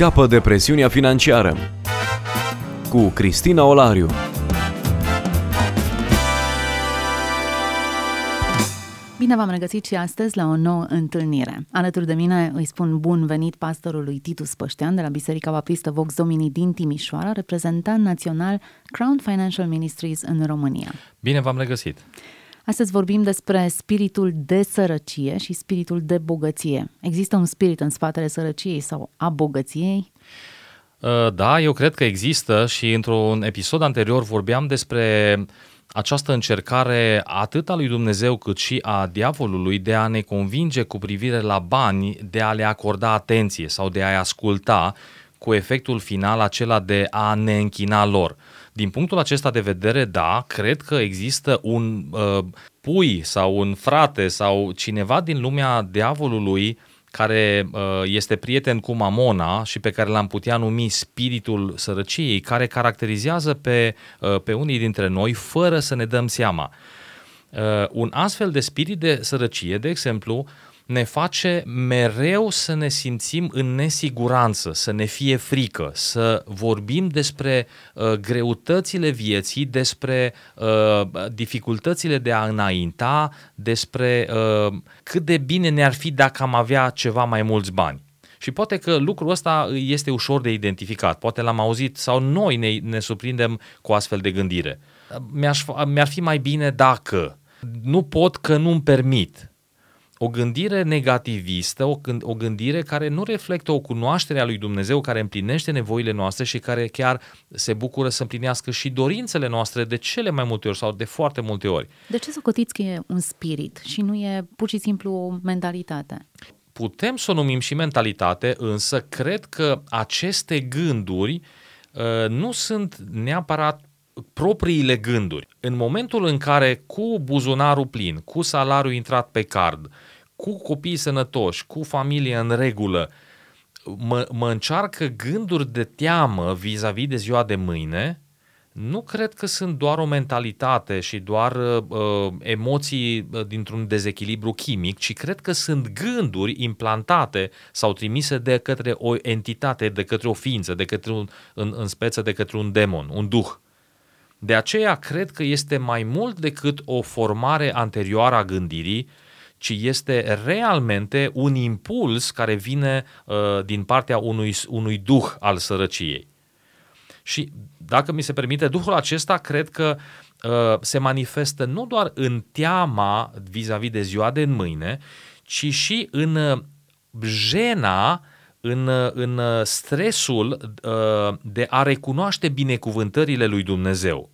Scapă de presiunea financiară cu Cristina Olariu. Bine v-am regăsit și astăzi la o nouă întâlnire. Alături de mine îi spun bun venit pastorului Titus Păștean de la Biserica Baptistă Vox Domini din Timișoara, reprezentant național Crown Financial Ministries în România. Bine v-am regăsit! Astăzi vorbim despre spiritul de sărăcie și spiritul de bogăție. Există un spirit în spatele sărăciei sau a bogăției? Uh, da, eu cred că există și într-un episod anterior vorbeam despre această încercare atât a lui Dumnezeu cât și a diavolului de a ne convinge cu privire la bani, de a le acorda atenție sau de a-i asculta cu efectul final acela de a ne închina lor. Din punctul acesta de vedere, da, cred că există un uh, pui sau un frate sau cineva din lumea diavolului care uh, este prieten cu Mamona și pe care l-am putea numi spiritul sărăciei, care caracterizează pe, uh, pe unii dintre noi fără să ne dăm seama. Uh, un astfel de spirit de sărăcie, de exemplu, ne face mereu să ne simțim în nesiguranță, să ne fie frică, să vorbim despre uh, greutățile vieții, despre uh, dificultățile de a înainta, despre uh, cât de bine ne-ar fi dacă am avea ceva mai mulți bani. Și poate că lucrul ăsta este ușor de identificat, poate l-am auzit sau noi ne, ne surprindem cu astfel de gândire. Mi-aș, mi-ar fi mai bine dacă, nu pot că nu-mi permit, o gândire negativistă, o, o gândire care nu reflectă o cunoaștere a lui Dumnezeu care împlinește nevoile noastre și care chiar se bucură să împlinească și dorințele noastre de cele mai multe ori sau de foarte multe ori. De ce să cotiți că e un spirit și nu e pur și simplu o mentalitate? Putem să o numim și mentalitate, însă cred că aceste gânduri uh, nu sunt neapărat propriile gânduri. În momentul în care cu buzunarul plin, cu salariul intrat pe card, cu copii sănătoși, cu familie în regulă, mă, mă încearcă gânduri de teamă vis-a-vis de ziua de mâine, nu cred că sunt doar o mentalitate și doar uh, emoții uh, dintr-un dezechilibru chimic, ci cred că sunt gânduri implantate sau trimise de către o entitate, de către o ființă, de către un, în, în speță de către un demon, un duh. De aceea cred că este mai mult decât o formare anterioară a gândirii, ci este realmente un impuls care vine uh, din partea unui, unui duh al sărăciei. Și dacă mi se permite, duhul acesta cred că uh, se manifestă nu doar în teama vis-a-vis de ziua de mâine, ci și în uh, jena, în, uh, în uh, stresul uh, de a recunoaște binecuvântările lui Dumnezeu.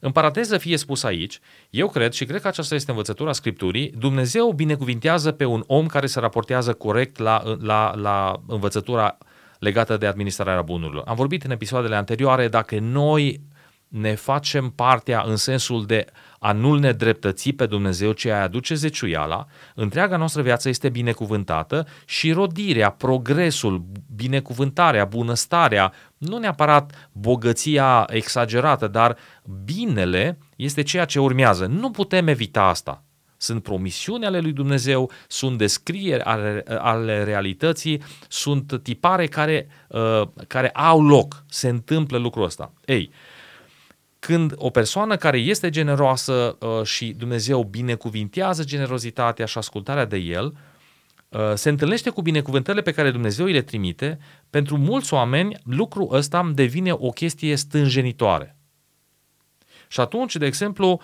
În paranteză fie spus aici, eu cred și cred că aceasta este învățătura Scripturii, Dumnezeu binecuvintează pe un om care se raportează corect la, la, la învățătura legată de administrarea bunurilor. Am vorbit în episoadele anterioare dacă noi ne facem partea în sensul de a nu-L nedreptăți pe Dumnezeu ce ai aduce zeciuiala, întreaga noastră viață este binecuvântată și rodirea, progresul, binecuvântarea, bunăstarea, nu neapărat bogăția exagerată, dar binele este ceea ce urmează. Nu putem evita asta. Sunt promisiuni ale lui Dumnezeu, sunt descrieri ale, ale realității, sunt tipare care, uh, care au loc, se întâmplă lucrul ăsta. Ei, când o persoană care este generoasă uh, și Dumnezeu binecuvintează generozitatea și ascultarea de el, uh, se întâlnește cu binecuvântările pe care Dumnezeu îi le trimite, pentru mulți oameni lucrul ăsta devine o chestie stânjenitoare. Și atunci, de exemplu,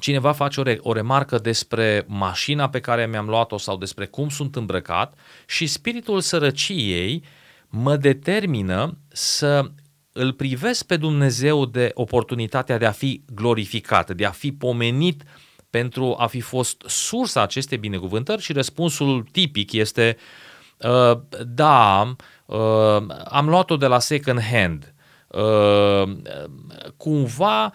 cineva face o, re- o remarcă despre mașina pe care mi-am luat-o sau despre cum sunt îmbrăcat și spiritul sărăciei mă determină să îl privesc pe Dumnezeu de oportunitatea de a fi glorificat, de a fi pomenit pentru a fi fost sursa acestei binecuvântări și răspunsul tipic este uh, da, uh, am luat-o de la second hand. Uh, cumva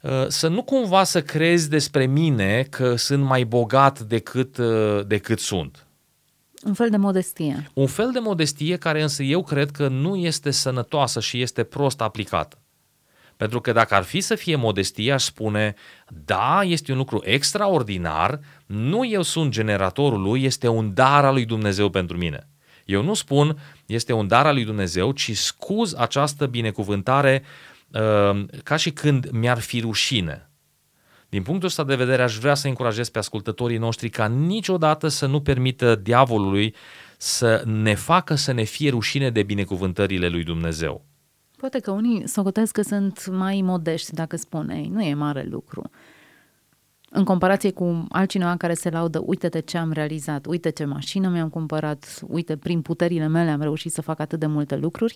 uh, să nu cumva să crezi despre mine că sunt mai bogat decât, uh, decât sunt. Un fel de modestie. Un fel de modestie care însă eu cred că nu este sănătoasă și este prost aplicată. Pentru că dacă ar fi să fie modestie, aș spune, da, este un lucru extraordinar, nu eu sunt generatorul lui, este un dar al lui Dumnezeu pentru mine. Eu nu spun este un dar al lui Dumnezeu, ci scuz această binecuvântare uh, ca și când mi-ar fi rușine. Din punctul ăsta de vedere, aș vrea să încurajez pe ascultătorii noștri ca niciodată să nu permită diavolului să ne facă să ne fie rușine de binecuvântările lui Dumnezeu. Poate că unii socotesc că sunt mai modești dacă spun, ei, nu e mare lucru. În comparație cu altcineva care se laudă, uite-te ce am realizat, uite ce mașină mi-am cumpărat, uite, prin puterile mele am reușit să fac atât de multe lucruri,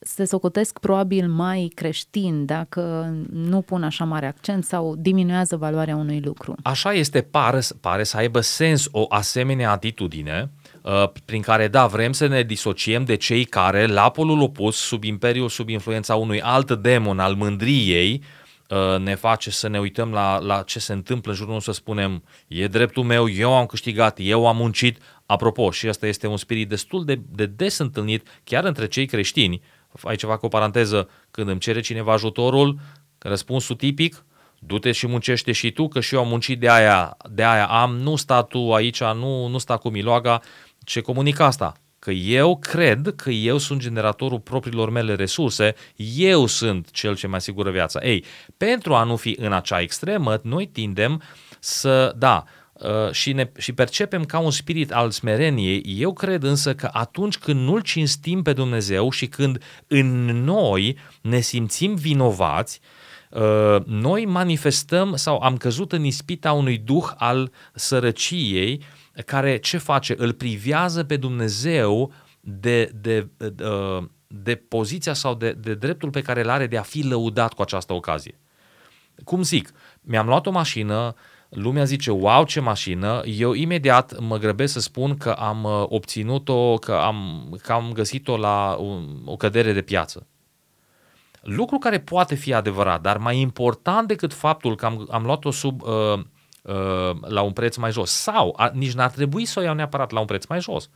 se socotesc probabil mai creștini dacă nu pun așa mare accent sau diminuează valoarea unui lucru. Așa este, pare, pare să aibă sens o asemenea atitudine, uh, prin care, da, vrem să ne disociem de cei care, la polul opus, sub imperiul, sub influența unui alt demon al mândriei, uh, ne face să ne uităm la, la ce se întâmplă în jurul nostru, să spunem, e dreptul meu, eu am câștigat, eu am muncit. Apropo, și asta este un spirit destul de, de des întâlnit chiar între cei creștini, aici fac o paranteză, când îmi cere cineva ajutorul, răspunsul tipic, du-te și muncește și tu, că și eu am muncit de aia, de aia am, nu sta tu aici, nu, nu sta cu miloaga, ce comunică asta? Că eu cred că eu sunt generatorul propriilor mele resurse, eu sunt cel ce mi asigură viața. Ei, pentru a nu fi în acea extremă, noi tindem să, da, Uh, și, ne, și percepem ca un spirit al smereniei, eu cred însă că atunci când nu-L cinstim pe Dumnezeu și când în noi ne simțim vinovați, uh, noi manifestăm sau am căzut în ispita unui duh al sărăciei care ce face? Îl privează pe Dumnezeu de, de, de, uh, de poziția sau de, de dreptul pe care îl are de a fi lăudat cu această ocazie. Cum zic? Mi-am luat o mașină, lumea zice, wow, ce mașină, eu imediat mă grăbesc să spun că am uh, obținut-o, că am, că am găsit-o la o cădere de piață. Lucru care poate fi adevărat, dar mai important decât faptul că am, am luat-o sub, uh, uh, la un preț mai jos sau a, nici n-ar trebui să o iau neapărat la un preț mai jos.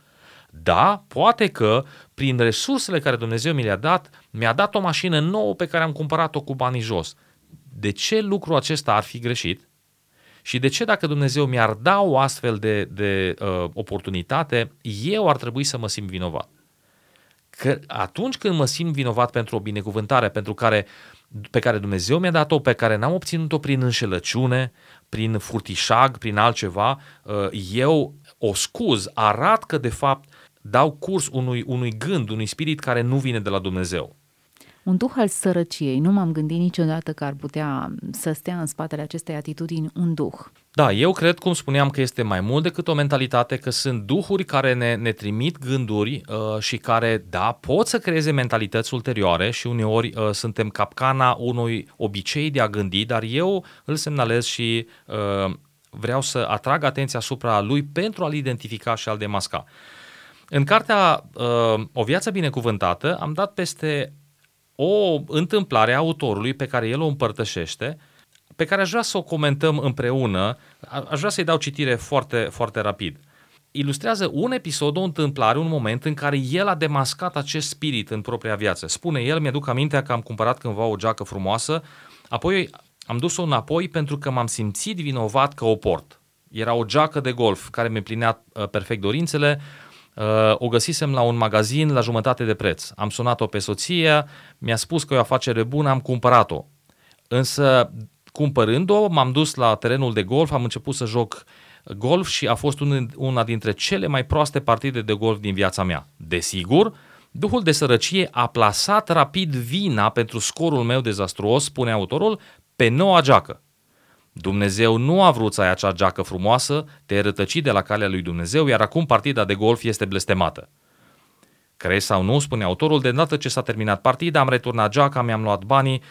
Da, poate că prin resursele care Dumnezeu mi le-a dat, mi-a dat o mașină nouă pe care am cumpărat-o cu banii jos. De ce lucru acesta ar fi greșit? Și de ce dacă Dumnezeu mi-ar da o astfel de, de uh, oportunitate, eu ar trebui să mă simt vinovat? Că atunci când mă simt vinovat pentru o binecuvântare pentru care, pe care Dumnezeu mi-a dat-o, pe care n-am obținut-o prin înșelăciune, prin furtișag, prin altceva, uh, eu o scuz, arat că de fapt dau curs unui, unui gând, unui spirit care nu vine de la Dumnezeu un duh al sărăciei. Nu m-am gândit niciodată că ar putea să stea în spatele acestei atitudini un duh. Da, eu cred, cum spuneam, că este mai mult decât o mentalitate, că sunt duhuri care ne, ne trimit gânduri uh, și care, da, pot să creeze mentalități ulterioare și uneori uh, suntem capcana unui obicei de a gândi, dar eu îl semnalez și uh, vreau să atrag atenția asupra lui pentru a-l identifica și a-l demasca. În cartea uh, O viață binecuvântată am dat peste o întâmplare a autorului pe care el o împărtășește, pe care aș vrea să o comentăm împreună, aș vrea să-i dau citire foarte, foarte rapid. Ilustrează un episod, o întâmplare, un moment în care el a demascat acest spirit în propria viață. Spune el, mi-aduc aminte că am cumpărat cândva o geacă frumoasă, apoi am dus-o înapoi pentru că m-am simțit vinovat că o port. Era o geacă de golf care mi plinea uh, perfect dorințele, Uh, o găsisem la un magazin la jumătate de preț. Am sunat-o pe soție, mi-a spus că e o afacere bună, am cumpărat-o. Însă, cumpărând-o, m-am dus la terenul de golf, am început să joc golf și a fost una dintre cele mai proaste partide de golf din viața mea. Desigur, Duhul de sărăcie a plasat rapid vina pentru scorul meu dezastruos, spune autorul, pe noua geacă. Dumnezeu nu a vrut să ai acea geacă frumoasă, te-ai rătăcit de la calea lui Dumnezeu, iar acum partida de golf este blestemată. Crezi sau nu, spune autorul, de îndată ce s-a terminat partida, am returnat geaca, mi-am luat banii,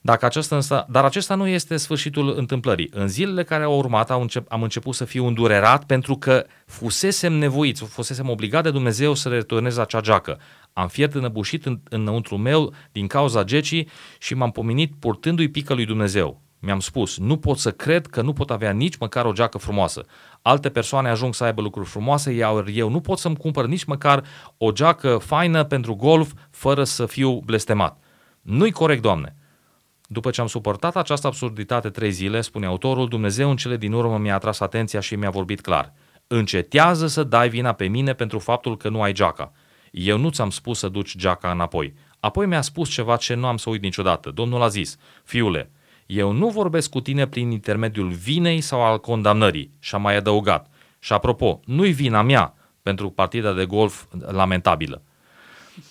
dacă acesta însă, dar acesta nu este sfârșitul întâmplării. În zilele care au urmat am, încep, am început să fiu îndurerat pentru că fusesem nevoit, fusesem obligat de Dumnezeu să returnez acea geacă. Am fiert înăbușit în, înăuntru meu din cauza gecii și m-am pomenit purtându-i pică lui Dumnezeu. Mi-am spus, nu pot să cred că nu pot avea nici măcar o geacă frumoasă. Alte persoane ajung să aibă lucruri frumoase, iar eu nu pot să-mi cumpăr nici măcar o geacă faină pentru golf fără să fiu blestemat. Nu-i corect, Doamne. După ce am suportat această absurditate trei zile, spune autorul, Dumnezeu în cele din urmă mi-a atras atenția și mi-a vorbit clar. Încetează să dai vina pe mine pentru faptul că nu ai geaca. Eu nu ți-am spus să duci geaca înapoi. Apoi mi-a spus ceva ce nu am să uit niciodată. Domnul a zis, fiule, eu nu vorbesc cu tine prin intermediul vinei sau al condamnării. Și a mai adăugat. Și apropo, nu-i vina mea pentru partida de golf lamentabilă.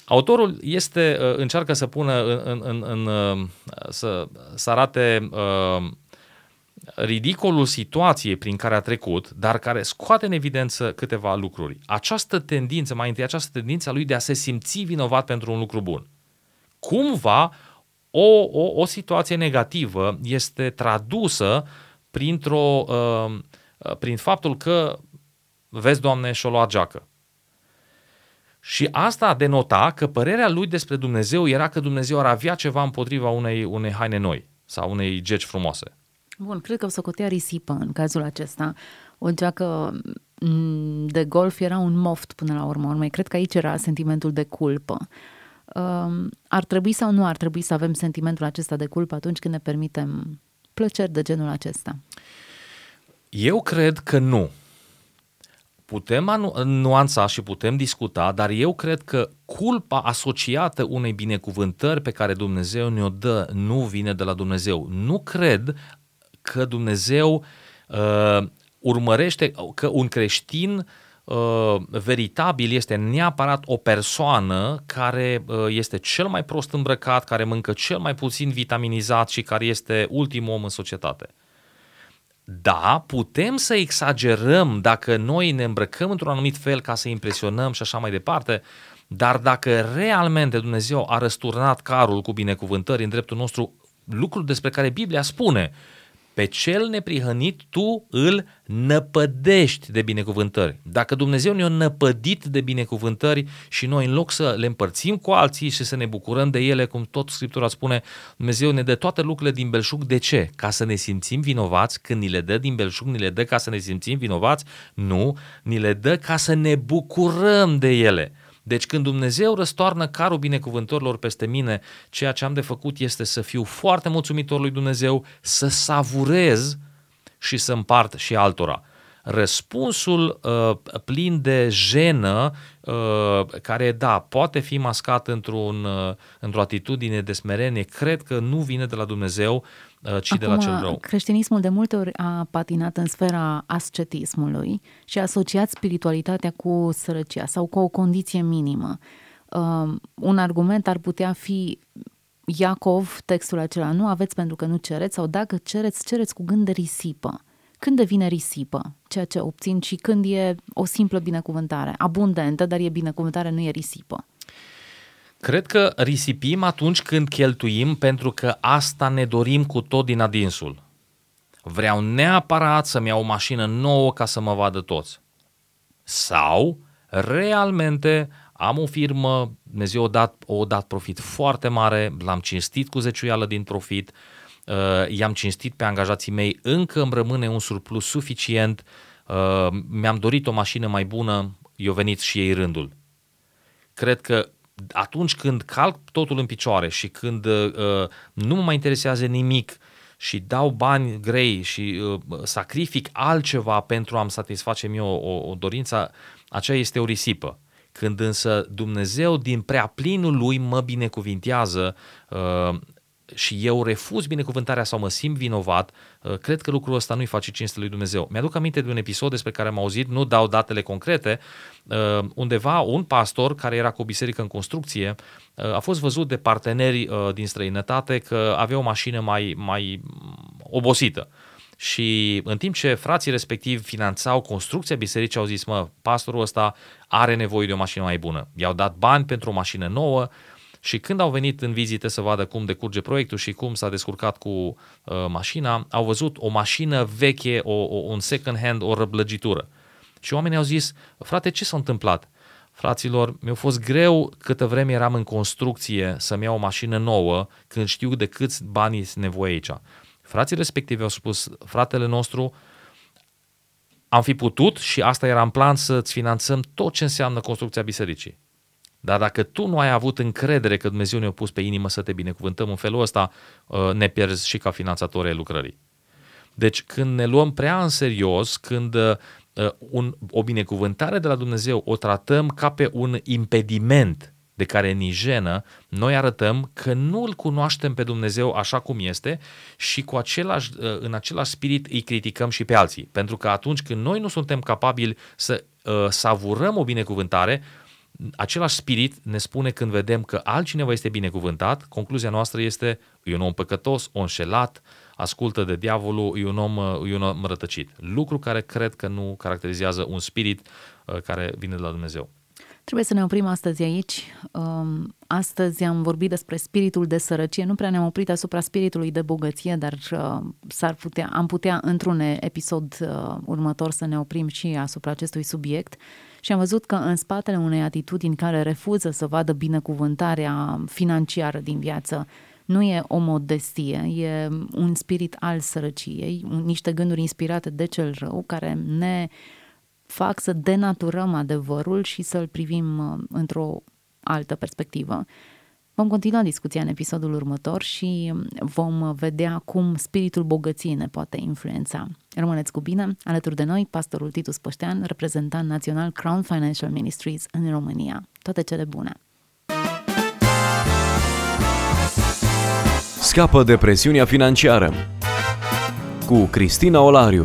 Autorul este, uh, încearcă să pună în, în, în, în uh, să, să arate uh, ridicolul situației prin care a trecut, dar care scoate în evidență câteva lucruri. Această tendință, mai întâi această tendință a lui de a se simți vinovat pentru un lucru bun. Cumva, o, o, o situație negativă este tradusă printr-o, uh, prin faptul că, vezi, Doamne, și-o luat geacă. Și asta denota că părerea lui despre Dumnezeu era că Dumnezeu ar avea ceva împotriva unei, unei haine noi sau unei geci frumoase. Bun, cred că o socotea risipă în cazul acesta. O geacă mm, de golf era un moft până la urmă urmei. Cred că aici era sentimentul de culpă. Um, ar trebui sau nu ar trebui să avem sentimentul acesta de culpă atunci când ne permitem plăceri de genul acesta? Eu cred că nu. Putem anu- nuanța și putem discuta, dar eu cred că culpa asociată unei binecuvântări pe care Dumnezeu ne-o dă nu vine de la Dumnezeu. Nu cred că Dumnezeu uh, urmărește că un creștin uh, veritabil este neapărat o persoană care uh, este cel mai prost îmbrăcat, care mănâncă cel mai puțin vitaminizat și care este ultimul om în societate. Da, putem să exagerăm dacă noi ne îmbrăcăm într-un anumit fel ca să impresionăm și așa mai departe, dar dacă realmente Dumnezeu a răsturnat carul cu binecuvântări în dreptul nostru, lucruri despre care Biblia spune, pe cel neprihănit tu îl năpădești de binecuvântări. Dacă Dumnezeu ne-a năpădit de binecuvântări și noi în loc să le împărțim cu alții și să ne bucurăm de ele, cum tot Scriptura spune, Dumnezeu ne dă toate lucrurile din belșug. De ce? Ca să ne simțim vinovați? Când ni le dă din belșug, ni le dă ca să ne simțim vinovați? Nu, ni le dă ca să ne bucurăm de ele. Deci când Dumnezeu răstoarnă carul binecuvântărilor peste mine, ceea ce am de făcut este să fiu foarte mulțumitor lui Dumnezeu, să savurez și să împart și altora. Răspunsul uh, plin de jenă, uh, care, da, poate fi mascat într-un, uh, într-o atitudine de smerenie, cred că nu vine de la Dumnezeu, uh, ci Acum, de la cel rău. creștinismul de multe ori a patinat în sfera ascetismului și a asociat spiritualitatea cu sărăcia sau cu o condiție minimă. Uh, un argument ar putea fi Iacov, textul acela, nu aveți pentru că nu cereți sau dacă cereți, cereți cu gând de risipă. Când devine risipă ceea ce obțin și când e o simplă binecuvântare, abundentă, dar e binecuvântare, nu e risipă. Cred că risipim atunci când cheltuim pentru că asta ne dorim cu tot din adinsul. Vreau neapărat să-mi iau o mașină nouă ca să mă vadă toți. Sau, realmente, am o firmă, Dumnezeu a dat, a dat profit foarte mare, l-am cinstit cu zeciuială din profit, uh, i-am cinstit pe angajații mei, încă îmi rămâne un surplus suficient, uh, mi-am dorit o mașină mai bună, i-a venit și ei rândul. Cred că atunci când calc totul în picioare și când uh, nu mă mai interesează nimic și dau bani grei și uh, sacrific altceva pentru a-mi satisface mie o, o, o dorință, aceea este o risipă. Când însă Dumnezeu din prea plinul lui mă binecuvintează uh, și eu refuz binecuvântarea sau mă simt vinovat, uh, cred că lucrul ăsta nu-i face cinste lui Dumnezeu. Mi-aduc aminte de un episod despre care am auzit, nu dau datele concrete, uh, undeva un pastor care era cu o biserică în construcție uh, a fost văzut de parteneri din străinătate că avea o mașină mai, mai obosită. Și în timp ce frații respectiv finanțau construcția bisericii, au zis, mă, pastorul ăsta are nevoie de o mașină mai bună. I-au dat bani pentru o mașină nouă, și când au venit în vizită să vadă cum decurge proiectul și cum s-a descurcat cu uh, mașina, au văzut o mașină veche, o, o, un second hand, o răblăgitură. Și oamenii au zis, frate, ce s-a întâmplat? Fraților, mi-a fost greu câtă vreme eram în construcție să-mi iau o mașină nouă când știu de câți bani sunt nevoie aici. Frații respectivi au spus, fratele nostru, am fi putut și asta era în plan să-ți finanțăm tot ce înseamnă construcția bisericii. Dar dacă tu nu ai avut încredere că Dumnezeu ne-a pus pe inimă să te binecuvântăm în felul ăsta, uh, ne pierzi și ca finanțatori ai lucrării. Deci când ne luăm prea în serios, când uh, uh, un, o binecuvântare de la Dumnezeu o tratăm ca pe un impediment de care ni jenă, noi arătăm că nu îl cunoaștem pe Dumnezeu așa cum este și cu același, uh, în același spirit îi criticăm și pe alții. Pentru că atunci când noi nu suntem capabili să uh, savurăm o binecuvântare, același spirit ne spune când vedem că altcineva este binecuvântat, concluzia noastră este e un om păcătos, o înșelat, ascultă de diavolul, e un om, e un om rătăcit. Lucru care cred că nu caracterizează un spirit uh, care vine de la Dumnezeu. Trebuie să ne oprim astăzi aici. Um, astăzi am vorbit despre spiritul de sărăcie. Nu prea ne-am oprit asupra spiritului de bogăție, dar uh, s-ar putea, am putea într-un episod uh, următor să ne oprim și asupra acestui subiect. Și am văzut că în spatele unei atitudini care refuză să vadă binecuvântarea financiară din viață, nu e o modestie, e un spirit al sărăciei, niște gânduri inspirate de cel rău care ne fac să denaturăm adevărul și să-l privim uh, într-o altă perspectivă. Vom continua discuția în episodul următor și um, vom vedea cum spiritul bogăției ne poate influența. Rămâneți cu bine, alături de noi, pastorul Titus Păștean, reprezentant național Crown Financial Ministries în România. Toate cele bune! Scapă de presiunea financiară cu Cristina Olariu